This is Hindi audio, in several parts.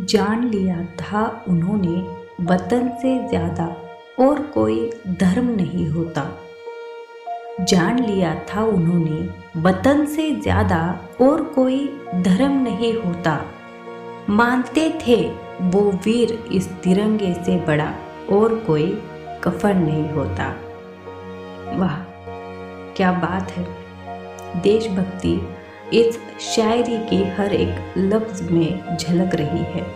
जान लिया था उन्होंने, वतन से ज़्यादा और कोई धर्म नहीं होता। जान लिया था उन्होंने, वतन से ज़्यादा और कोई धर्म नहीं होता। मानते थे, वो वीर इस तिरंगे से बड़ा और कोई कफन नहीं होता। वाह, क्या बात है। देशभक्ति इस शायरी के हर एक लफ्ज़ में झलक रही है।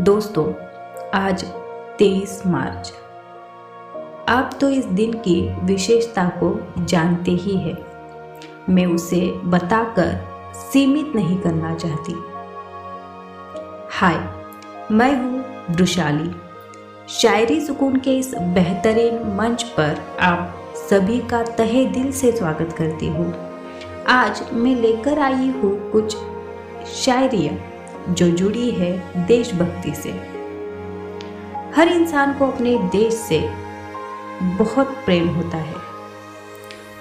दोस्तों, आज 23 मार्च। आप तो इस दिन की विशेषता को जानते ही हैं। मैं उसे बताकर सीमित नहीं करना चाहती। हाय, मैं हूँ वृशाली शायरी सुकून के इस बेहतरीन मंच पर आप सभी का तहे दिल से स्वागत करती हूँ। आज मैं लेकर आई हूँ कुछ शायरियाँ जो जुड़ी है देशभक्ति से। हर इंसान को अपने देश से बहुत प्रेम होता है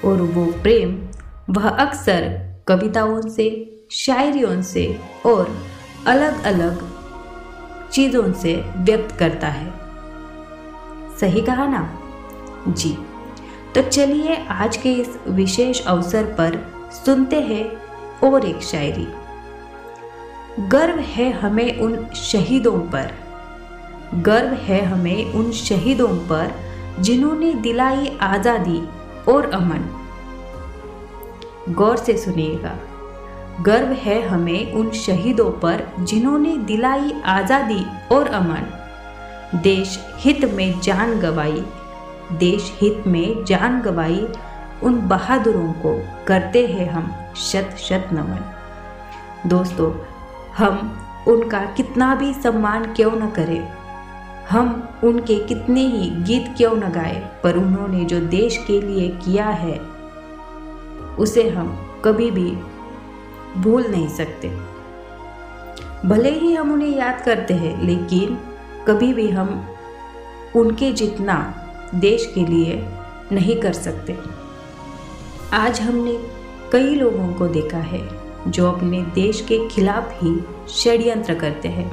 और वो प्रेम वह अक्सर कविताओं से, शायरियों से और अलग अलग चीज़ों से व्यक्त करता है। सही कहा ना? जी। तो चलिए आज के इस विशेष अवसर पर सुनते हैं और एक शायरी। गर्व है हमें उन शहीदों पर। गर्व है हमें उन शहीदों पर जिन्होंने दिलाई आज़ादी और अमन। गौर से सुनिएगा। गर्व है हमें उन शहीदों पर जिन्होंने दिलाई आज़ादी और अमन। देश हित में जान गवाई, देश हित में जान गवाई उन बहादुरों को करते हैं हम शत शत नमन। दोस्तों, हम उनका कितना भी सम्मान क्यों न करें, हम उनके कितने ही गीत क्यों न गाए, पर उन्होंने जो देश के लिए किया है, उसे हम कभी भी भूल नहीं सकते। भले ही हम उन्हें याद करते हैं, लेकिन कभी भी हम उनके जितना देश के लिए नहीं कर सकते। आज हमने कई लोगों को देखा है जो अपने देश के खिलाफ ही षड्यंत्र करते हैं।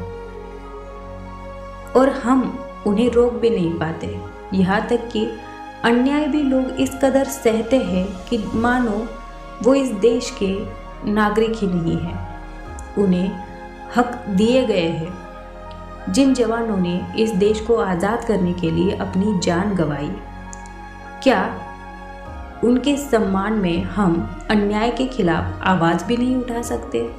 और हम उन्हें रोक भी नहीं पाते। यहाँ तक कि अन्याय भी लोग इस कदर सहते हैं कि मानो वो इस देश के नागरिक ही नहीं है। उन्हें हक दिए गए हैं। जिन जवानों ने इस देश को आज़ाद करने के लिए अपनी जान गंवाई। क्या उनके सम्मान में हम अन्याय के खिलाफ आवाज़ भी नहीं उठा सकते।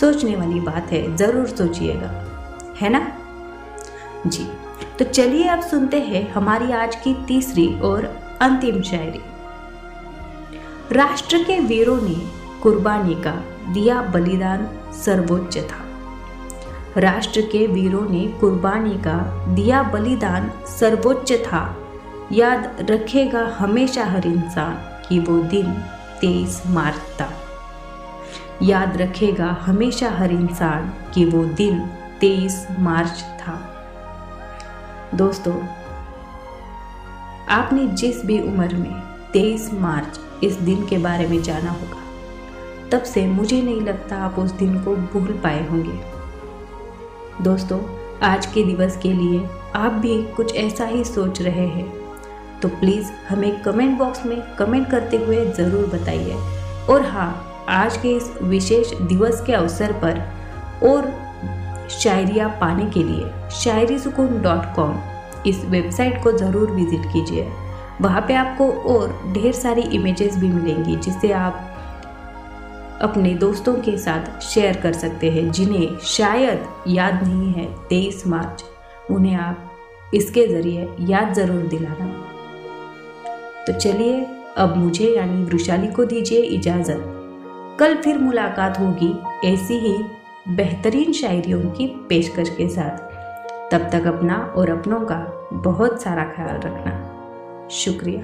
सोचने वाली बात है, ज़रूर सोचिएगा। है ना? जी तो चलिए अब सुनते हैं हमारी आज की तीसरी और अंतिम शायरी। राष्ट्र के वीरों ने कुर्बानी का दिया बलिदान सर्वोच्च था। राष्ट्र के वीरों ने कुर्बानी का दिया बलिदान सर्वोच्च था। याद रखेगा हमेशा हर इंसान कि वो दिन तेईस मार्च था। याद रखेगा हमेशा हर इंसान कि वो दिन तेईस मार्च था। दोस्तों, आपने जिस भी उम्र में तेईस मार्च इस दिन के बारे में जाना होगा, तब से मुझे नहीं लगता आप उस दिन को भूल पाए होंगे। दोस्तों, आज के दिवस के लिए आप भी कुछ ऐसा ही सोच रहे हैं तो प्लीज़ हमें कमेंट बॉक्स में कमेंट करते हुए ज़रूर बताइए। और हाँ आज के इस विशेष दिवस के अवसर पर और शायरिया पाने के लिए शायरी सुकून डॉट कॉम इस वेबसाइट को ज़रूर विज़िट कीजिए। वहाँ पे आपको और ढेर सारी इमेजेस भी मिलेंगी, जिसे आप अपने दोस्तों के साथ शेयर कर सकते हैं, जिन्हें शायद याद नहीं है तेईस मार्च। उन्हें आप इसके ज़रिए याद ज़रूर दिलाना। तो चलिए, अब मुझे यानी वृशाली को दीजिए इजाज़त। कल फिर मुलाकात होगी ऐसी ही बेहतरीन शायरियों की पेशकश के साथ। तब तक अपना और अपनों का बहुत सारा ख्याल रखना। शुक्रिया।